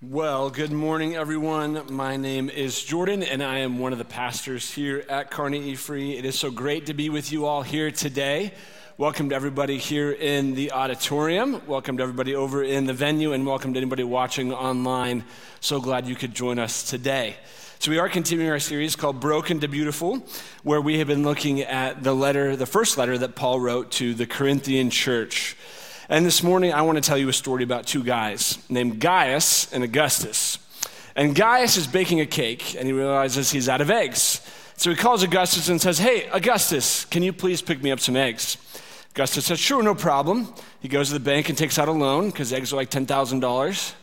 Well, good morning, everyone. My name is Jordan, and I am one of the pastors here at Kearney Free. It is so great to be with you all here today. Welcome to everybody here in the auditorium. Welcome to everybody over in the venue, and welcome to anybody watching online. So glad you could join us today. So, we are continuing our series called Broken to Beautiful, where we have been looking at the letter, the first letter that Paul wrote to the Corinthian church. And this morning, I want to tell you a story about two guys named Gaius and Augustus. And Gaius is baking a cake, and he realizes he's out of eggs. So he calls Augustus and says, Hey, Augustus, can you please pick me up some eggs? Augustus says, Sure, no problem. He goes to the bank and takes out a loan because eggs are like $10,000.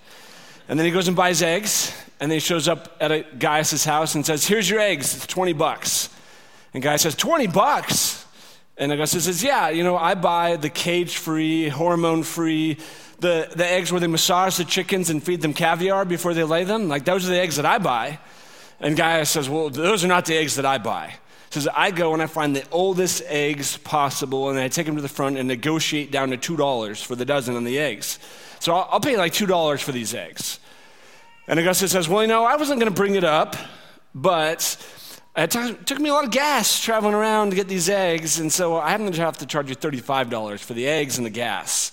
And then he goes and buys eggs, and then he shows up at Gaius's house and says, Here's your eggs, it's 20 bucks. And Gaius says, 20 bucks? And Augustus says, Yeah, you know, I buy the cage free, hormone free, the, the eggs where they massage the chickens and feed them caviar before they lay them. Like, those are the eggs that I buy. And Gaius says, Well, those are not the eggs that I buy. Says, I go and I find the oldest eggs possible, and I take them to the front and negotiate down to $2 for the dozen on the eggs. So I'll, I'll pay like $2 for these eggs. And Augustus says, Well, you know, I wasn't going to bring it up, but it took me a lot of gas traveling around to get these eggs, and so I'm going to have to charge you $35 for the eggs and the gas.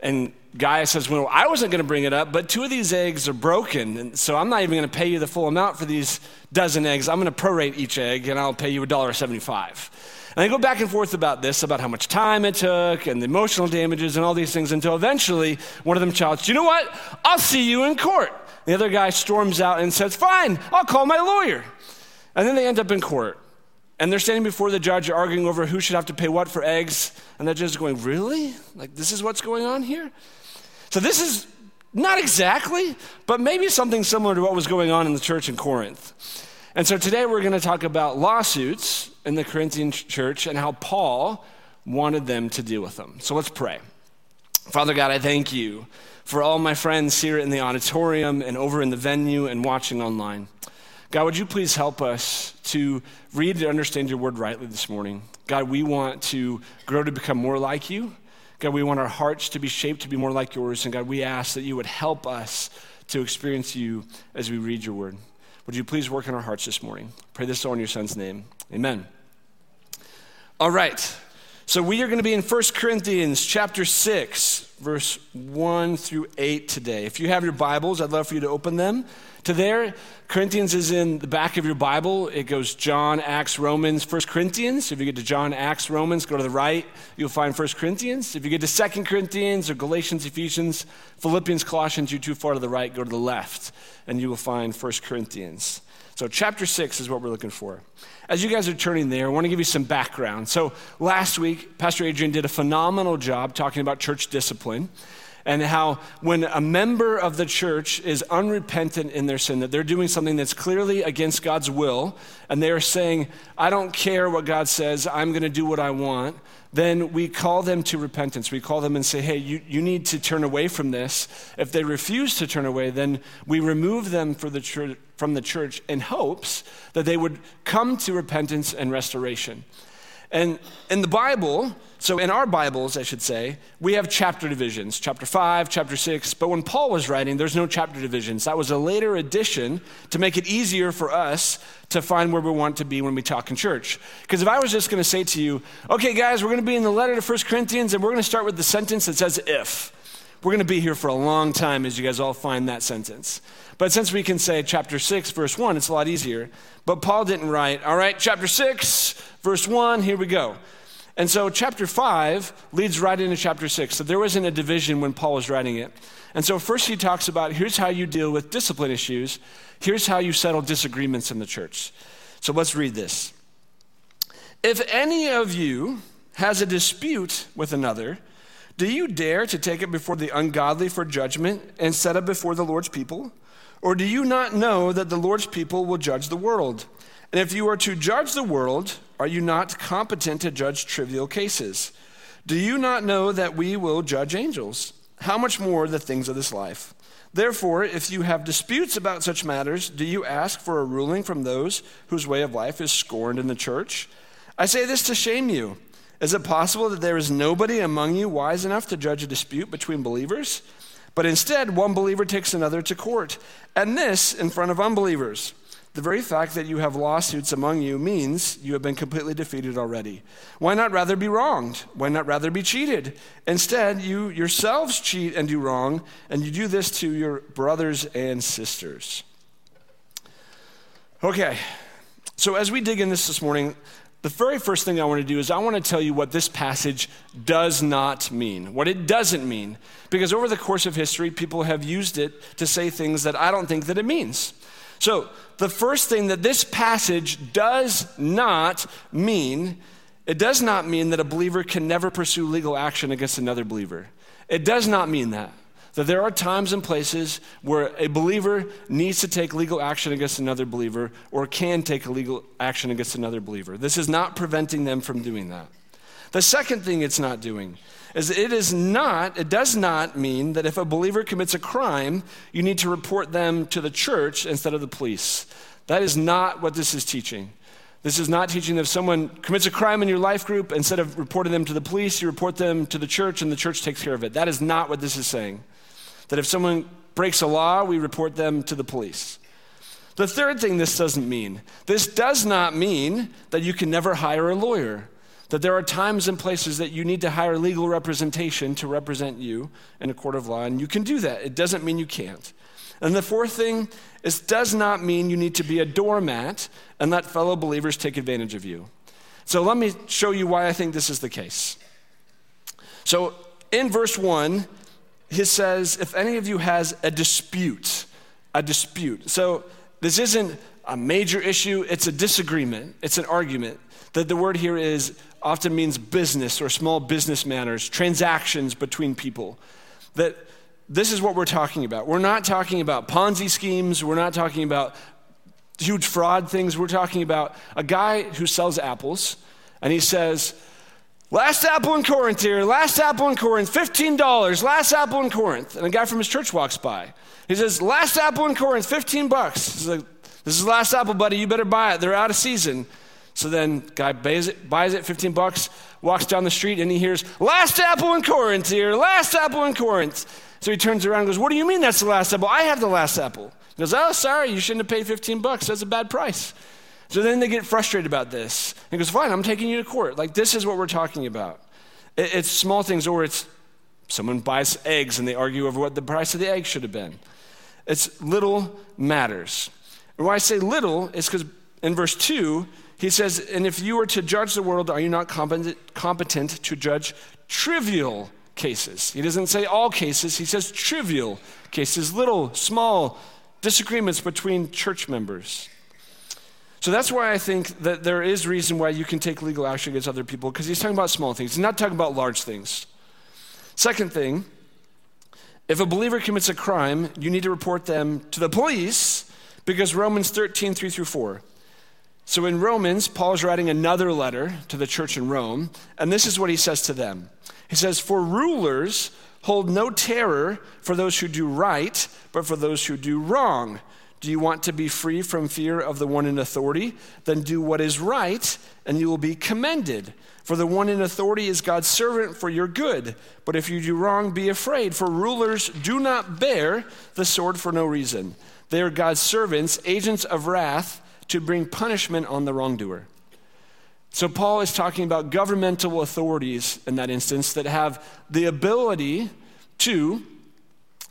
And Gaius says, Well, I wasn't going to bring it up, but two of these eggs are broken, and so I'm not even going to pay you the full amount for these dozen eggs. I'm going to prorate each egg, and I'll pay you $1.75. And I go back and forth about this, about how much time it took, and the emotional damages, and all these things, until eventually one of them shouts, You know what? I'll see you in court. The other guy storms out and says, Fine, I'll call my lawyer. And then they end up in court. And they're standing before the judge arguing over who should have to pay what for eggs. And the judge is going, Really? Like, this is what's going on here? So, this is not exactly, but maybe something similar to what was going on in the church in Corinth. And so, today we're going to talk about lawsuits in the Corinthian church and how Paul wanted them to deal with them. So, let's pray. Father God, I thank you for all my friends here in the auditorium and over in the venue and watching online. God, would you please help us to read and understand your word rightly this morning? God, we want to grow to become more like you. God, we want our hearts to be shaped to be more like yours. And God, we ask that you would help us to experience you as we read your word. Would you please work in our hearts this morning? Pray this all in your son's name. Amen. All right. So we are going to be in 1 Corinthians chapter 6, verse 1 through 8 today. If you have your Bibles, I'd love for you to open them to there. Corinthians is in the back of your Bible. It goes John, Acts, Romans, First Corinthians. If you get to John, Acts, Romans, go to the right, you'll find First Corinthians. If you get to Second Corinthians or Galatians, Ephesians, Philippians, Colossians, you're too far to the right, go to the left, and you will find First Corinthians. So, chapter six is what we're looking for. As you guys are turning there, I want to give you some background. So, last week, Pastor Adrian did a phenomenal job talking about church discipline and how when a member of the church is unrepentant in their sin, that they're doing something that's clearly against God's will, and they are saying, I don't care what God says, I'm going to do what I want, then we call them to repentance. We call them and say, hey, you, you need to turn away from this. If they refuse to turn away, then we remove them the from the church in hopes that they would come to repentance and restoration. And in the Bible, so in our Bibles, I should say, we have chapter divisions, chapter 5, chapter 6. But when Paul was writing, there's no chapter divisions. That was a later addition to make it easier for us to find where we want to be when we talk in church. Because if I was just going to say to you, okay, guys, we're going to be in the letter to 1 Corinthians, and we're going to start with the sentence that says if. We're going to be here for a long time as you guys all find that sentence. But since we can say chapter 6, verse 1, it's a lot easier. But Paul didn't write, all right, chapter 6, verse 1, here we go. And so chapter 5 leads right into chapter 6. So there wasn't a division when Paul was writing it. And so first he talks about here's how you deal with discipline issues, here's how you settle disagreements in the church. So let's read this. If any of you has a dispute with another, do you dare to take it before the ungodly for judgment and set it before the Lord's people? Or do you not know that the Lord's people will judge the world? And if you are to judge the world, are you not competent to judge trivial cases? Do you not know that we will judge angels? How much more the things of this life? Therefore, if you have disputes about such matters, do you ask for a ruling from those whose way of life is scorned in the church? I say this to shame you. Is it possible that there is nobody among you wise enough to judge a dispute between believers? But instead, one believer takes another to court, and this in front of unbelievers. The very fact that you have lawsuits among you means you have been completely defeated already. Why not rather be wronged? Why not rather be cheated? Instead, you yourselves cheat and do wrong, and you do this to your brothers and sisters. Okay, so as we dig in this this morning, the very first thing I want to do is I want to tell you what this passage does not mean, what it doesn't mean. Because over the course of history, people have used it to say things that I don't think that it means. So, the first thing that this passage does not mean, it does not mean that a believer can never pursue legal action against another believer. It does not mean that. That there are times and places where a believer needs to take legal action against another believer or can take a legal action against another believer. This is not preventing them from doing that. The second thing it's not doing is it is not, it does not mean that if a believer commits a crime, you need to report them to the church instead of the police. That is not what this is teaching. This is not teaching that if someone commits a crime in your life group, instead of reporting them to the police, you report them to the church and the church takes care of it. That is not what this is saying. That if someone breaks a law, we report them to the police. The third thing this doesn't mean this does not mean that you can never hire a lawyer that there are times and places that you need to hire legal representation to represent you in a court of law, and you can do that. It doesn't mean you can't. And the fourth thing is does not mean you need to be a doormat and let fellow believers take advantage of you. So let me show you why I think this is the case. So in verse 1, he says, if any of you has a dispute, a dispute. So this isn't a major issue, it's a disagreement, it's an argument. That the word here is often means business or small business matters, transactions between people. That this is what we're talking about. We're not talking about Ponzi schemes, we're not talking about huge fraud things. We're talking about a guy who sells apples, and he says, Last apple in Corinth here, last apple in Corinth, $15, last apple in Corinth. And a guy from his church walks by. He says, Last apple in Corinth, 15 bucks. He's like, This is the last apple, buddy, you better buy it. They're out of season. So then guy buys it, buys it 15 bucks, walks down the street, and he hears, last apple in Corinth here, last apple in Corinth. So he turns around and goes, what do you mean that's the last apple? I have the last apple. He goes, oh, sorry, you shouldn't have paid 15 bucks. That's a bad price. So then they get frustrated about this. He goes, fine, I'm taking you to court. Like, this is what we're talking about. It's small things, or it's someone buys eggs and they argue over what the price of the egg should have been. It's little matters. And why I say little is because in verse 2, he says, And if you were to judge the world, are you not competent, competent to judge trivial cases? He doesn't say all cases, he says trivial cases, little, small disagreements between church members. So that's why I think that there is reason why you can take legal action against other people, because he's talking about small things. He's not talking about large things. Second thing, if a believer commits a crime, you need to report them to the police because Romans 13, 3 through 4. So in Romans, Paul is writing another letter to the church in Rome, and this is what he says to them. He says, For rulers hold no terror for those who do right, but for those who do wrong. Do you want to be free from fear of the one in authority? Then do what is right, and you will be commended. For the one in authority is God's servant for your good. But if you do wrong, be afraid, for rulers do not bear the sword for no reason. They are God's servants, agents of wrath to bring punishment on the wrongdoer. So, Paul is talking about governmental authorities in that instance that have the ability to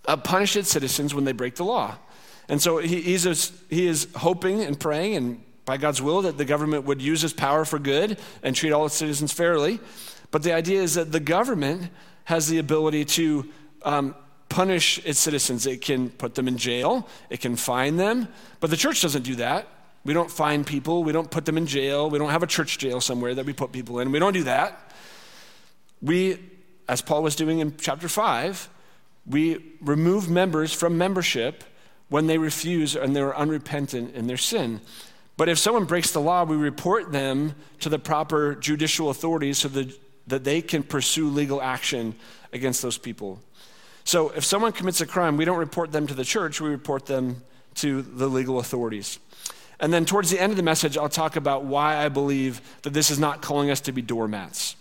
uh, punish its citizens when they break the law. And so he, he's a, he is hoping and praying, and by God's will, that the government would use its power for good and treat all its citizens fairly. But the idea is that the government has the ability to um, punish its citizens. It can put them in jail, it can fine them, but the church doesn't do that. We don't fine people. We don't put them in jail. We don't have a church jail somewhere that we put people in. We don't do that. We, as Paul was doing in chapter 5, we remove members from membership when they refuse and they're unrepentant in their sin. But if someone breaks the law, we report them to the proper judicial authorities so that, that they can pursue legal action against those people. So if someone commits a crime, we don't report them to the church, we report them to the legal authorities. And then towards the end of the message, I'll talk about why I believe that this is not calling us to be doormats.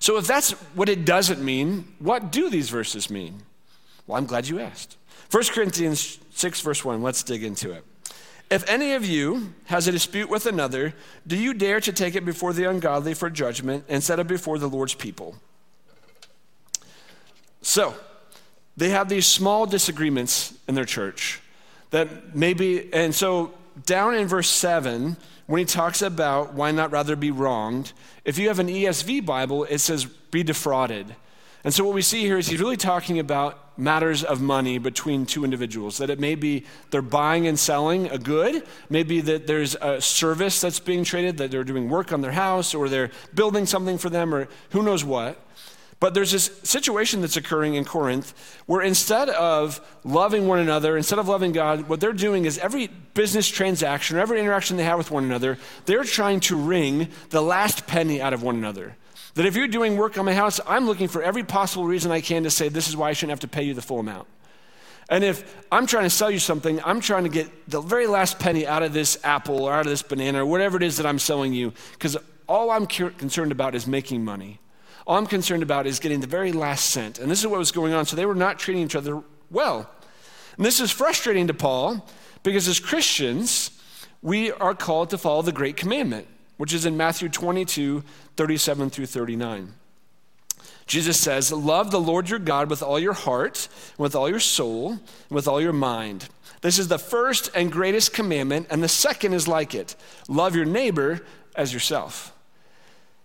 So, if that's what it doesn't mean, what do these verses mean? Well, I'm glad you asked. 1 Corinthians 6, verse 1, let's dig into it. If any of you has a dispute with another, do you dare to take it before the ungodly for judgment instead of before the Lord's people? So, they have these small disagreements in their church that maybe, and so down in verse 7, when he talks about why not rather be wronged, if you have an ESV Bible, it says be defrauded. And so what we see here is he's really talking about matters of money between two individuals. That it may be they're buying and selling a good, maybe that there's a service that's being traded, that they're doing work on their house, or they're building something for them, or who knows what. But there's this situation that's occurring in Corinth where instead of loving one another, instead of loving God, what they're doing is every business transaction or every interaction they have with one another, they're trying to wring the last penny out of one another. That if you're doing work on my house, I'm looking for every possible reason I can to say, this is why I shouldn't have to pay you the full amount. And if I'm trying to sell you something, I'm trying to get the very last penny out of this apple or out of this banana or whatever it is that I'm selling you, because all I'm concerned about is making money. All I'm concerned about is getting the very last cent. And this is what was going on. So they were not treating each other well. And this is frustrating to Paul because as Christians, we are called to follow the great commandment which is in Matthew 22, 37 through 39. Jesus says, Love the Lord your God with all your heart, with all your soul, and with all your mind. This is the first and greatest commandment, and the second is like it love your neighbor as yourself.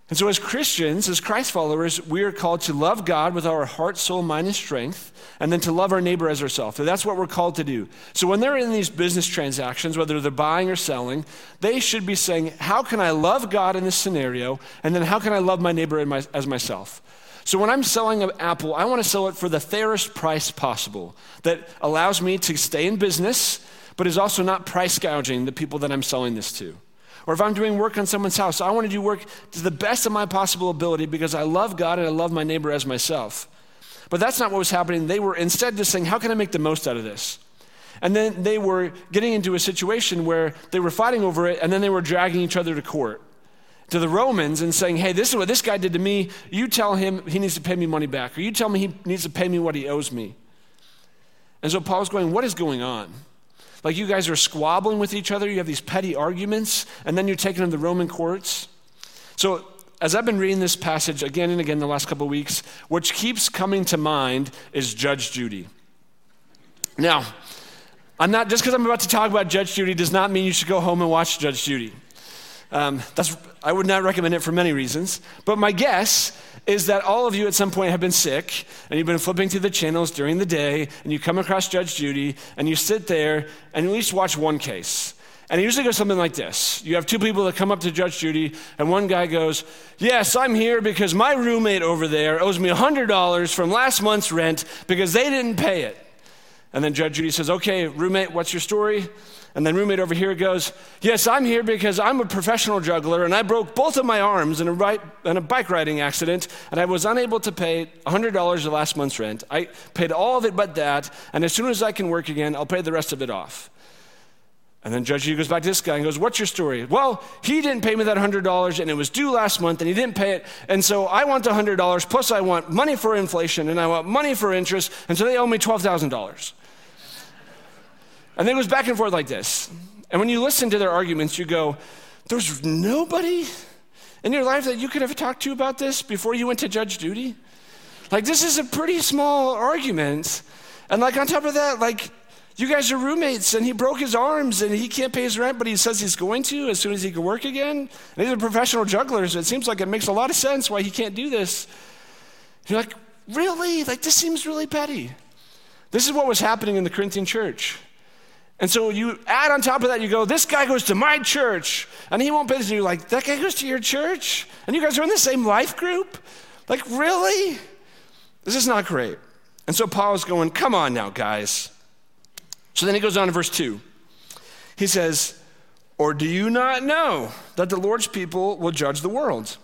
And so, as Christians, as Christ followers, we are called to love God with our heart, soul, mind, and strength, and then to love our neighbor as ourselves. So that's what we're called to do. So, when they're in these business transactions, whether they're buying or selling, they should be saying, How can I love God in this scenario? And then, how can I love my neighbor as myself? So, when I'm selling an apple, I want to sell it for the fairest price possible that allows me to stay in business, but is also not price gouging the people that I'm selling this to. Or if I'm doing work on someone's house, I want to do work to the best of my possible ability because I love God and I love my neighbor as myself. But that's not what was happening. They were instead just saying, How can I make the most out of this? And then they were getting into a situation where they were fighting over it, and then they were dragging each other to court, to the Romans, and saying, Hey, this is what this guy did to me. You tell him he needs to pay me money back, or you tell me he needs to pay me what he owes me. And so Paul's going, What is going on? Like you guys are squabbling with each other, you have these petty arguments, and then you're taken to the Roman courts. So, as I've been reading this passage again and again the last couple of weeks, what keeps coming to mind is Judge Judy. Now, I'm not just because I'm about to talk about Judge Judy does not mean you should go home and watch Judge Judy. Um, that's, I would not recommend it for many reasons. But my guess is that all of you at some point have been sick and you've been flipping through the channels during the day and you come across Judge Judy and you sit there and you at least watch one case. And it usually goes something like this. You have two people that come up to Judge Judy, and one guy goes, Yes, I'm here because my roommate over there owes me $100 from last month's rent because they didn't pay it. And then Judge Judy says, Okay, roommate, what's your story? And then roommate over here goes, Yes, I'm here because I'm a professional juggler and I broke both of my arms in a, in a bike riding accident and I was unable to pay $100 of last month's rent. I paid all of it but that, and as soon as I can work again, I'll pay the rest of it off. And then Judge Judy goes back to this guy and goes, What's your story? Well, he didn't pay me that $100 and it was due last month and he didn't pay it. And so I want the $100 plus I want money for inflation and I want money for interest. And so they owe me $12,000. And then it goes back and forth like this. And when you listen to their arguments, you go, there's nobody in your life that you could have talked to about this before you went to Judge Judy? Like, this is a pretty small argument. And, like, on top of that, like, you guys are roommates and he broke his arms and he can't pay his rent, but he says he's going to as soon as he can work again. And these are professional juggler, so It seems like it makes a lot of sense why he can't do this. You're like, really? Like, this seems really petty. This is what was happening in the Corinthian church. And so you add on top of that, you go, this guy goes to my church, and he won't this. You're like, that guy goes to your church? And you guys are in the same life group? Like, really? This is not great. And so Paul is going, come on now, guys. So then he goes on to verse 2. He says, Or do you not know that the Lord's people will judge the world?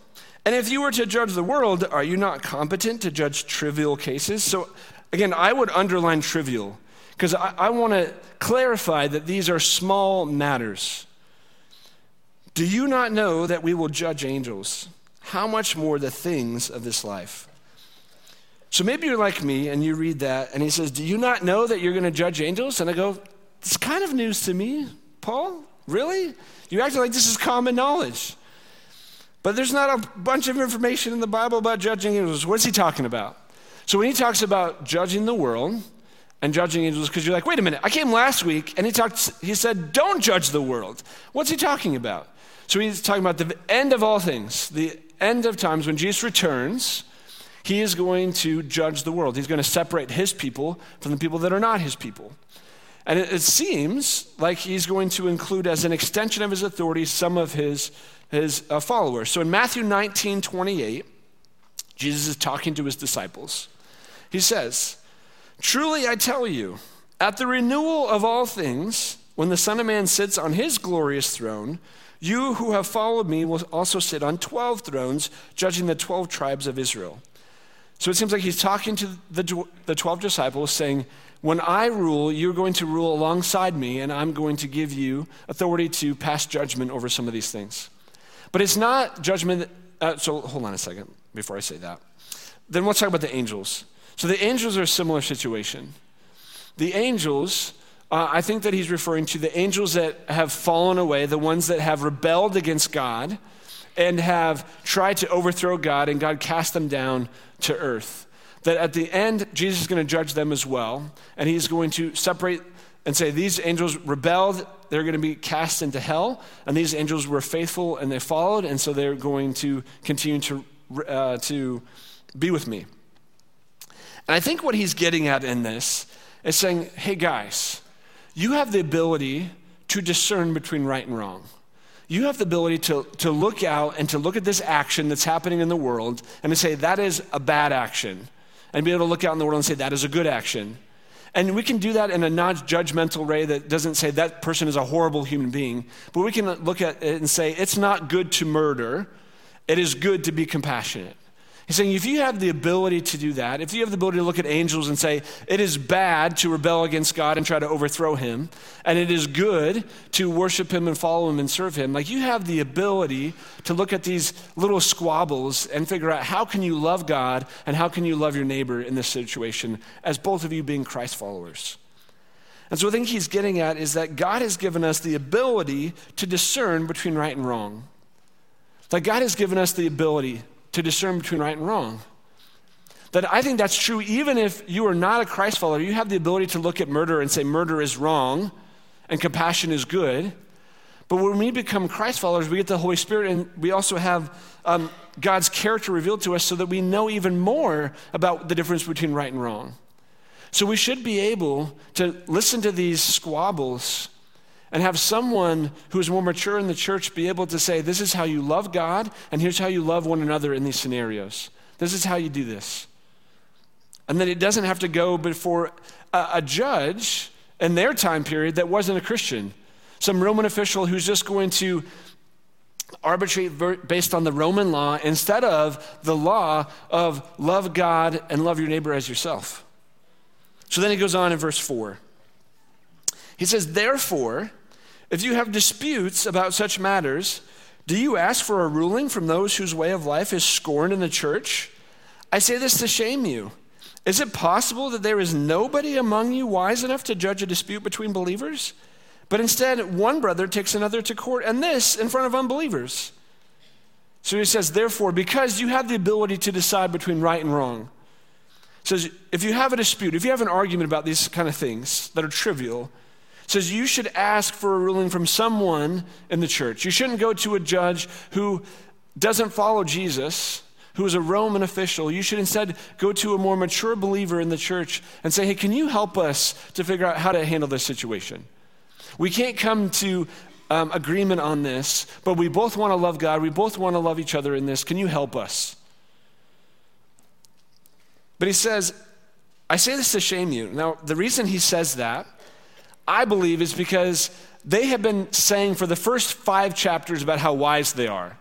And if you were to judge the world, are you not competent to judge trivial cases? So again, I would underline trivial because I, I want to clarify that these are small matters. Do you not know that we will judge angels? How much more the things of this life? So maybe you're like me and you read that, and he says, Do you not know that you're going to judge angels? And I go, It's kind of news to me, Paul. Really? You acting like this is common knowledge. But there's not a bunch of information in the Bible about judging angels. What's he talking about? So when he talks about judging the world and judging angels, because you're like, wait a minute, I came last week and he talked, he said, don't judge the world. What's he talking about? So he's talking about the end of all things, the end of times when Jesus returns, he is going to judge the world. He's going to separate his people from the people that are not his people. And it, it seems like he's going to include, as an extension of his authority, some of his, his uh, followers. So in Matthew 19 28, Jesus is talking to his disciples. He says, Truly I tell you, at the renewal of all things, when the Son of Man sits on his glorious throne, you who have followed me will also sit on 12 thrones, judging the 12 tribes of Israel. So it seems like he's talking to the, the 12 disciples, saying, When I rule, you're going to rule alongside me, and I'm going to give you authority to pass judgment over some of these things. But it's not judgment. Uh, so hold on a second before I say that. Then let's talk about the angels. So the angels are a similar situation. The angels, uh, I think that he's referring to the angels that have fallen away, the ones that have rebelled against God and have tried to overthrow God, and God cast them down to earth. That at the end, Jesus is going to judge them as well, and he's going to separate and say, These angels rebelled, they're going to be cast into hell, and these angels were faithful and they followed, and so they're going to continue to, uh, to be with me. And I think what he's getting at in this is saying, Hey guys, you have the ability to discern between right and wrong. You have the ability to, to look out and to look at this action that's happening in the world and to say that is a bad action and be able to look out in the world and say that is a good action and we can do that in a non-judgmental way that doesn't say that person is a horrible human being but we can look at it and say it's not good to murder. It is good to be compassionate He's saying if you have the ability to do that, if you have the ability to look at angels and say, it is bad to rebel against God and try to overthrow him, and it is good to worship him and follow him and serve him, like you have the ability to look at these little squabbles and figure out how can you love God and how can you love your neighbor in this situation as both of you being Christ followers. And so I think he's getting at is that God has given us the ability to discern between right and wrong. That God has given us the ability to discern between right and wrong. That I think that's true even if you are not a Christ follower. You have the ability to look at murder and say murder is wrong and compassion is good. But when we become Christ followers, we get the Holy Spirit and we also have um, God's character revealed to us so that we know even more about the difference between right and wrong. So we should be able to listen to these squabbles and have someone who is more mature in the church be able to say, This is how you love God, and here's how you love one another in these scenarios. This is how you do this. And that it doesn't have to go before a, a judge in their time period that wasn't a Christian, some Roman official who's just going to arbitrate based on the Roman law instead of the law of love God and love your neighbor as yourself. So then he goes on in verse 4. He says, Therefore, if you have disputes about such matters, do you ask for a ruling from those whose way of life is scorned in the church? I say this to shame you. Is it possible that there is nobody among you wise enough to judge a dispute between believers? But instead, one brother takes another to court, and this in front of unbelievers. So he says, therefore, because you have the ability to decide between right and wrong, says if you have a dispute, if you have an argument about these kind of things that are trivial, says you should ask for a ruling from someone in the church. You shouldn't go to a judge who doesn't follow Jesus, who is a Roman official. You should instead go to a more mature believer in the church and say, hey, can you help us to figure out how to handle this situation? We can't come to um, agreement on this, but we both want to love God. We both want to love each other in this. Can you help us? But he says, I say this to shame you. Now, the reason he says that I believe, is because they have been saying for the first five chapters about how wise they are.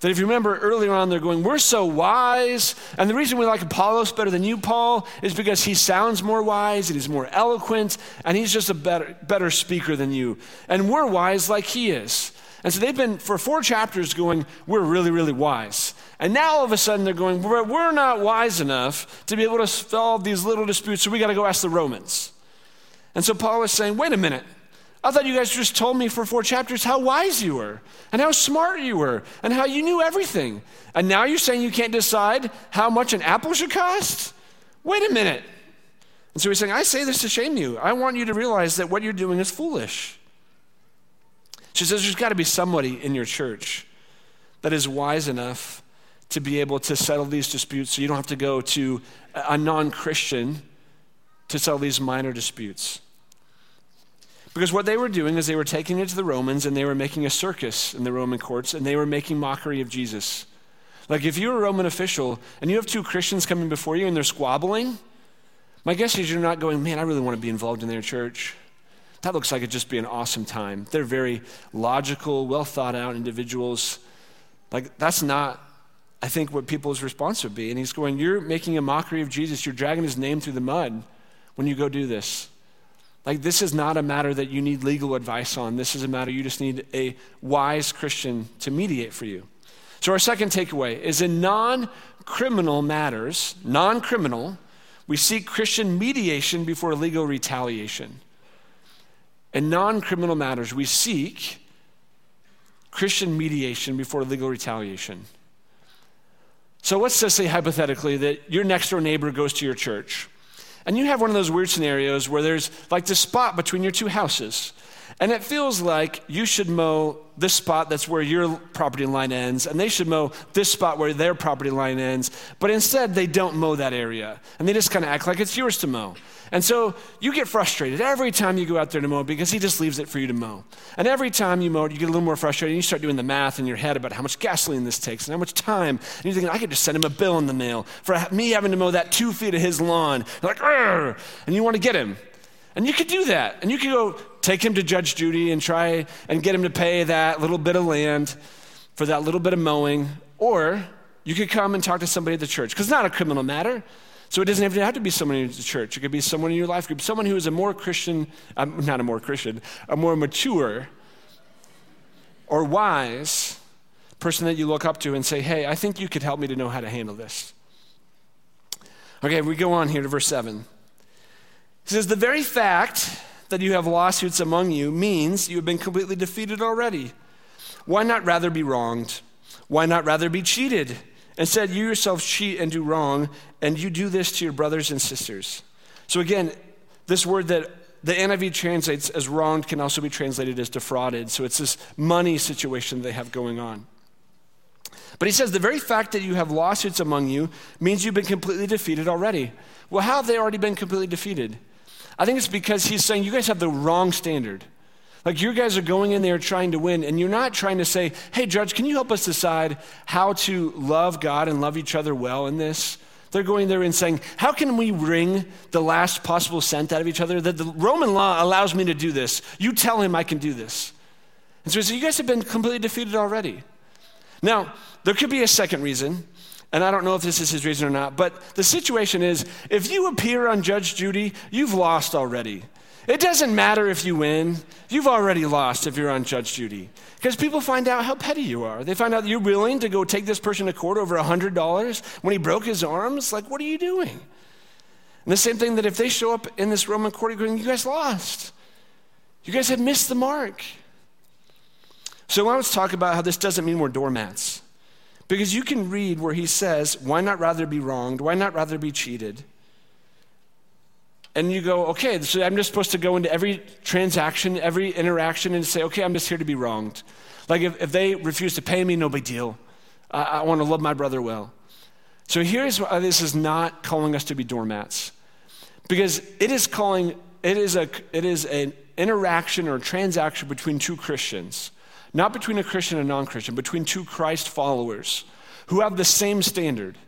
That if you remember earlier on, they're going, We're so wise. And the reason we like Apollos better than you, Paul, is because he sounds more wise and he's more eloquent and he's just a better, better speaker than you. And we're wise like he is. And so they've been, for four chapters, going, We're really, really wise. And now all of a sudden they're going, We're, we're not wise enough to be able to solve these little disputes, so we got to go ask the Romans. And so Paul is saying, Wait a minute. I thought you guys just told me for four chapters how wise you were and how smart you were and how you knew everything. And now you're saying you can't decide how much an apple should cost? Wait a minute. And so he's saying, I say this to shame you. I want you to realize that what you're doing is foolish. She says, There's got to be somebody in your church that is wise enough to be able to settle these disputes so you don't have to go to a non Christian to settle these minor disputes. Because what they were doing is they were taking it to the Romans and they were making a circus in the Roman courts and they were making mockery of Jesus. Like if you're a Roman official and you have two Christians coming before you and they're squabbling, my guess is you're not going, man, I really want to be involved in their church. That looks like it'd just be an awesome time. They're very logical, well thought out individuals. Like, that's not, I think, what people's response would be. And he's going, You're making a mockery of Jesus. You're dragging his name through the mud when you go do this. Like, this is not a matter that you need legal advice on. This is a matter you just need a wise Christian to mediate for you. So, our second takeaway is in non criminal matters, non criminal, we seek Christian mediation before legal retaliation. In non criminal matters, we seek Christian mediation before legal retaliation. So let's just say hypothetically that your next door neighbor goes to your church, and you have one of those weird scenarios where there's like this spot between your two houses. And it feels like you should mow this spot that's where your property line ends, and they should mow this spot where their property line ends. But instead, they don't mow that area, and they just kind of act like it's yours to mow. And so you get frustrated every time you go out there to mow because he just leaves it for you to mow. And every time you mow you get a little more frustrated, and you start doing the math in your head about how much gasoline this takes and how much time. And you're thinking, I could just send him a bill in the mail for me having to mow that two feet of his lawn. You're like, Arr! and you want to get him. And you could do that. And you could go take him to Judge Judy and try and get him to pay that little bit of land for that little bit of mowing. Or you could come and talk to somebody at the church, because it's not a criminal matter. So it doesn't even have to be someone in the church. It could be someone in your life group, someone who is a more Christian, um, not a more Christian, a more mature or wise person that you look up to and say, hey, I think you could help me to know how to handle this. Okay, we go on here to verse 7. He says, The very fact that you have lawsuits among you means you have been completely defeated already. Why not rather be wronged? Why not rather be cheated? Instead, you yourselves cheat and do wrong, and you do this to your brothers and sisters. So, again, this word that the NIV translates as wronged can also be translated as defrauded. So, it's this money situation they have going on. But he says the very fact that you have lawsuits among you means you've been completely defeated already. Well, how have they already been completely defeated? I think it's because he's saying you guys have the wrong standard. Like you guys are going in there trying to win, and you're not trying to say, hey, judge, can you help us decide how to love God and love each other well in this? They're going there and saying, how can we wring the last possible cent out of each other? That the Roman law allows me to do this. You tell him I can do this. And so he says, you guys have been completely defeated already. Now, there could be a second reason. And I don't know if this is his reason or not, but the situation is if you appear on Judge Judy, you've lost already. It doesn't matter if you win, you've already lost if you're on Judge Judy. Because people find out how petty you are. They find out you're willing to go take this person to court over $100 when he broke his arms. Like, what are you doing? And the same thing that if they show up in this Roman court, you're going, you guys lost. You guys have missed the mark. So to talk about how this doesn't mean we're doormats. Because you can read where he says, Why not rather be wronged? Why not rather be cheated? And you go, Okay, so I'm just supposed to go into every transaction, every interaction, and say, Okay, I'm just here to be wronged. Like if, if they refuse to pay me, no big deal. I, I want to love my brother well. So here's why this is not calling us to be doormats. Because it is calling, it is, a, it is an interaction or transaction between two Christians not between a Christian and non Christian, between two Christ followers who have the same standard.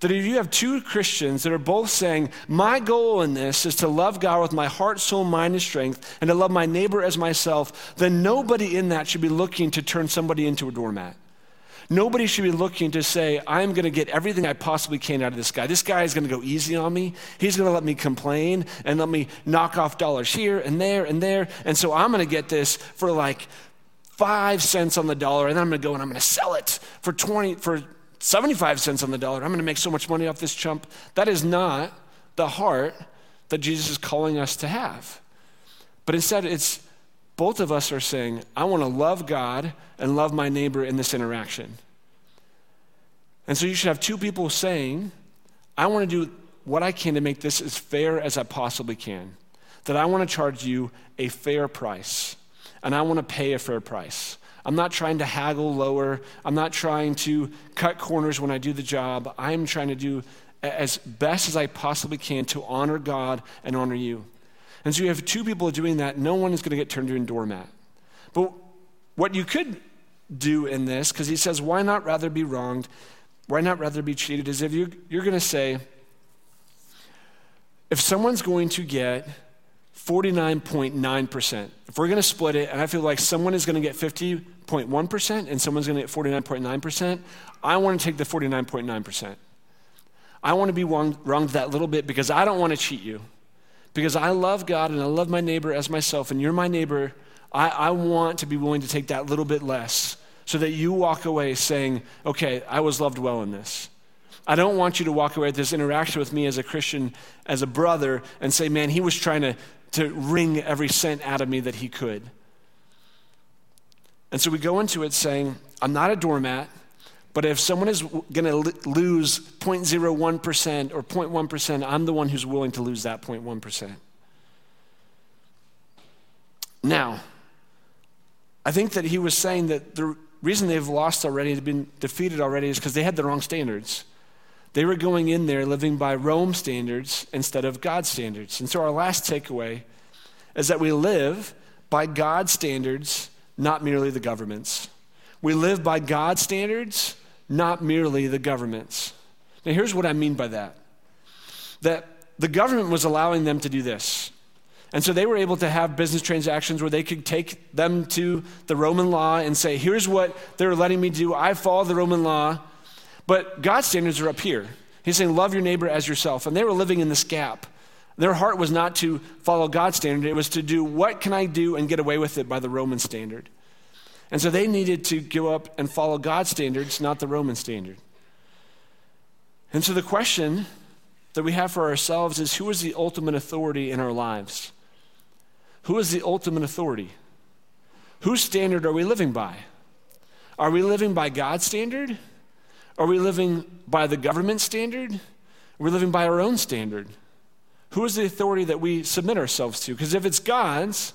That if you have two Christians that are both saying, My goal in this is to love God with my heart, soul, mind, and strength, and to love my neighbor as myself, then nobody in that should be looking to turn somebody into a doormat. Nobody should be looking to say, I'm going to get everything I possibly can out of this guy. This guy is going to go easy on me. He's going to let me complain and let me knock off dollars here and there and there. And so I'm going to get this for like five cents on the dollar, and then I'm going to go and I'm going to sell it for 20, for 75 cents on the dollar. I'm going to make so much money off this chump. That is not the heart that Jesus is calling us to have. But instead, it's both of us are saying, I want to love God and love my neighbor in this interaction. And so you should have two people saying, I want to do what I can to make this as fair as I possibly can. That I want to charge you a fair price, and I want to pay a fair price. I'm not trying to haggle lower. I'm not trying to cut corners when I do the job. I'm trying to do as best as I possibly can to honor God and honor you. And so you have two people doing that, no one is going to get turned into a doormat. But what you could do in this, because he says, why not rather be wronged? Why not rather be cheated? Is if you, you're going to say, if someone's going to get 49.9%, if we're going to split it, and I feel like someone is going to get 50.1% and someone's going to get 49.9%, I want to take the 49.9%. I want to be wronged, that little bit because I don't want to cheat you. Because I love God and I love my neighbor as myself, and you're my neighbor, I, I want to be willing to take that little bit less so that you walk away saying, okay, I was loved well in this. I don't want you to walk away at this interaction with me as a Christian, as a brother, and say, man, he was trying to, to wring every cent out of me that he could. And so we go into it saying, I'm not a doormat. But if someone is going to lose 0.01% or 0.1%, I'm the one who's willing to lose that 0.1%. Now, I think that he was saying that the reason they've lost already, they've been defeated already, is because they had the wrong standards. They were going in there living by Rome standards instead of God's standards. And so our last takeaway is that we live by God's standards, not merely the government's. We live by God's standards, not merely the government's. Now, here's what I mean by that that the government was allowing them to do this. And so they were able to have business transactions where they could take them to the Roman law and say, here's what they're letting me do. I follow the Roman law. But God's standards are up here. He's saying, love your neighbor as yourself. And they were living in this gap. Their heart was not to follow God's standard, it was to do what can I do and get away with it by the Roman standard. And so they needed to go up and follow God's standards, not the Roman standard. And so the question that we have for ourselves is who is the ultimate authority in our lives? Who is the ultimate authority? Whose standard are we living by? Are we living by God's standard? Are we living by the government standard? Are we living by our own standard? Who is the authority that we submit ourselves to? Because if it's God's,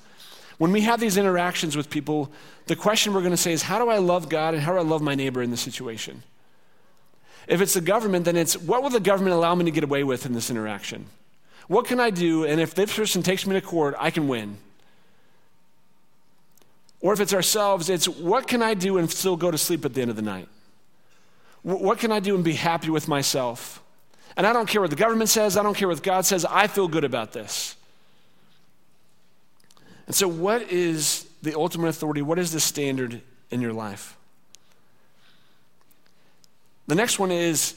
when we have these interactions with people, the question we're going to say is how do I love God and how do I love my neighbor in this situation? If it's the government, then it's what will the government allow me to get away with in this interaction? What can I do? And if this person takes me to court, I can win. Or if it's ourselves, it's what can I do and still go to sleep at the end of the night? What can I do and be happy with myself? And I don't care what the government says, I don't care what God says, I feel good about this. And so, what is the ultimate authority? What is the standard in your life? The next one is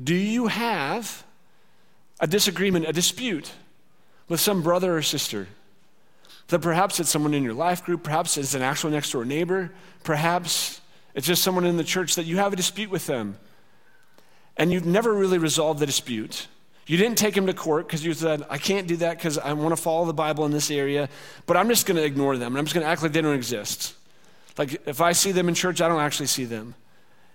Do you have a disagreement, a dispute with some brother or sister? That perhaps it's someone in your life group, perhaps it's an actual next door neighbor, perhaps it's just someone in the church that you have a dispute with them. And you've never really resolved the dispute. You didn't take him to court because you said, I can't do that because I want to follow the Bible in this area, but I'm just going to ignore them and I'm just going to act like they don't exist. Like if I see them in church, I don't actually see them.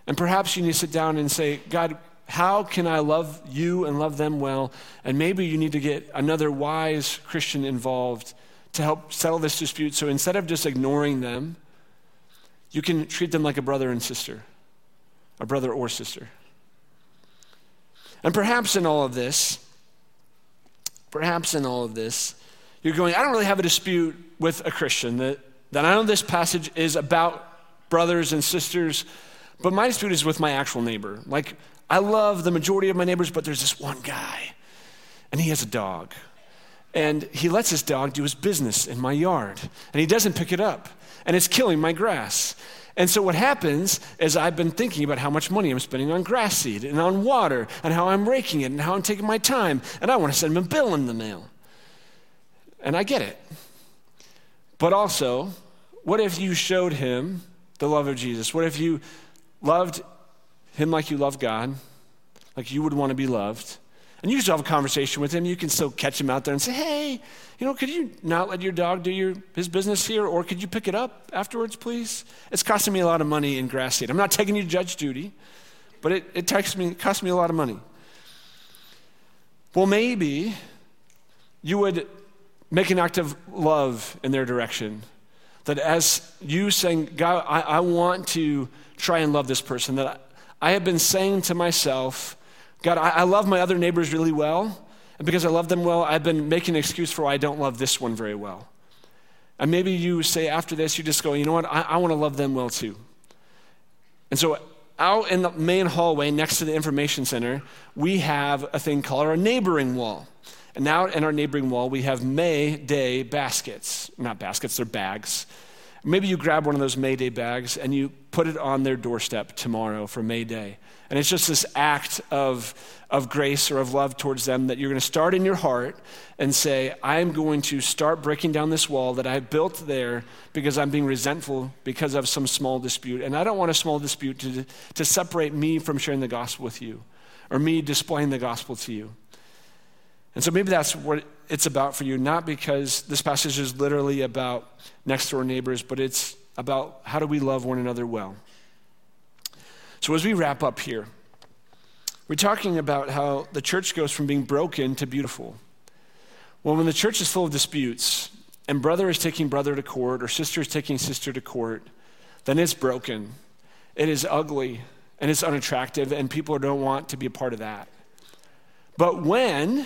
And perhaps you need to sit down and say, God, how can I love you and love them well? And maybe you need to get another wise Christian involved to help settle this dispute. So instead of just ignoring them, you can treat them like a brother and sister, a brother or sister. And perhaps in all of this, perhaps in all of this, you're going, I don't really have a dispute with a Christian. That, that I know this passage is about brothers and sisters, but my dispute is with my actual neighbor. Like, I love the majority of my neighbors, but there's this one guy, and he has a dog. And he lets his dog do his business in my yard, and he doesn't pick it up, and it's killing my grass. And so what happens is I've been thinking about how much money I'm spending on grass seed and on water and how I'm raking it and how I'm taking my time. And I want to send him a bill in the mail. And I get it. But also, what if you showed him the love of Jesus? What if you loved him like you love God, like you would want to be loved? And you still have a conversation with him. You can still catch him out there and say, hey, you know, could you not let your dog do your, his business here? Or could you pick it up afterwards, please? It's costing me a lot of money in grass seed. I'm not taking you to Judge Judy, but it, it, takes me, it costs me a lot of money. Well, maybe you would make an act of love in their direction. That as you saying, God, I, I want to try and love this person, that I, I have been saying to myself, God, I, I love my other neighbors really well. And because I love them well, I've been making an excuse for why I don't love this one very well. And maybe you say after this, you just go, you know what, I, I want to love them well too. And so out in the main hallway next to the information center, we have a thing called our neighboring wall. And now in our neighboring wall, we have May Day baskets. Not baskets, they're bags. Maybe you grab one of those May Day bags and you put it on their doorstep tomorrow for May Day. And it's just this act of, of grace or of love towards them that you're going to start in your heart and say, I'm going to start breaking down this wall that I built there because I'm being resentful because of some small dispute. And I don't want a small dispute to, to separate me from sharing the gospel with you or me displaying the gospel to you. And so maybe that's what it's about for you, not because this passage is literally about next door neighbors, but it's about how do we love one another well. So, as we wrap up here, we're talking about how the church goes from being broken to beautiful. Well, when the church is full of disputes, and brother is taking brother to court, or sister is taking sister to court, then it's broken. It is ugly, and it's unattractive, and people don't want to be a part of that. But when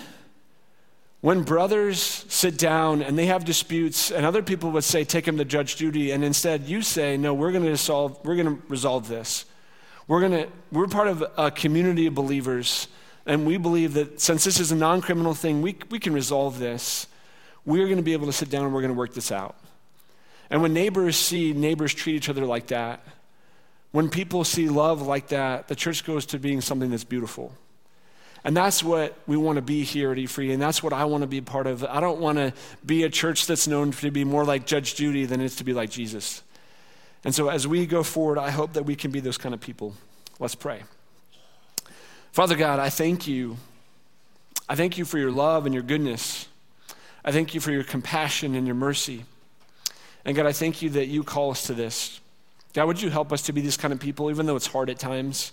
when brothers sit down and they have disputes and other people would say take them to Judge Judy and instead you say no we're going to solve we're going to resolve this we're going to, we're part of a community of believers, and we believe that since this is a non criminal thing, we, we can resolve this. We're going to be able to sit down and we're going to work this out. And when neighbors see neighbors treat each other like that, when people see love like that, the church goes to being something that's beautiful. And that's what we want to be here at E-Free, and that's what I want to be part of. I don't want to be a church that's known to be more like Judge Judy than it's to be like Jesus. And so as we go forward, I hope that we can be those kind of people. Let's pray. Father God, I thank you. I thank you for your love and your goodness. I thank you for your compassion and your mercy. And God, I thank you that you call us to this. God, would you help us to be these kind of people, even though it's hard at times?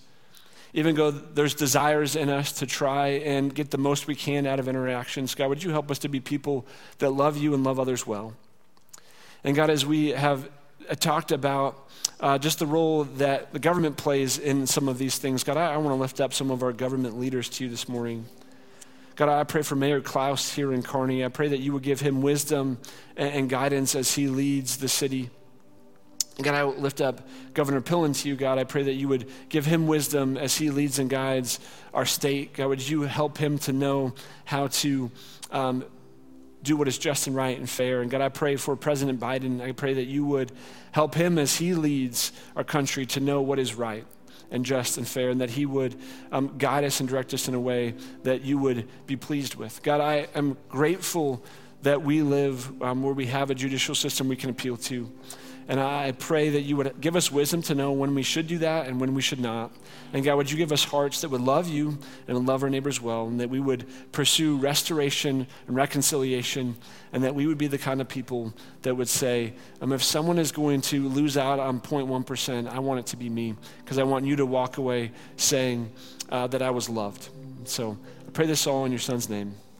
Even though there's desires in us to try and get the most we can out of interactions, God, would you help us to be people that love you and love others well? And God, as we have uh, talked about uh, just the role that the government plays in some of these things. God, I, I want to lift up some of our government leaders to you this morning. God, I pray for Mayor Clouse here in Kearney. I pray that you would give him wisdom and, and guidance as he leads the city. God, I lift up Governor Pillen to you, God. I pray that you would give him wisdom as he leads and guides our state. God, would you help him to know how to um, do what is just and right and fair. And God, I pray for President Biden. I pray that you would help him as he leads our country to know what is right and just and fair, and that he would um, guide us and direct us in a way that you would be pleased with. God, I am grateful that we live um, where we have a judicial system we can appeal to. And I pray that you would give us wisdom to know when we should do that and when we should not. And God, would you give us hearts that would love you and love our neighbors well, and that we would pursue restoration and reconciliation, and that we would be the kind of people that would say, um, if someone is going to lose out on 0.1%, I want it to be me, because I want you to walk away saying uh, that I was loved. So I pray this all in your son's name.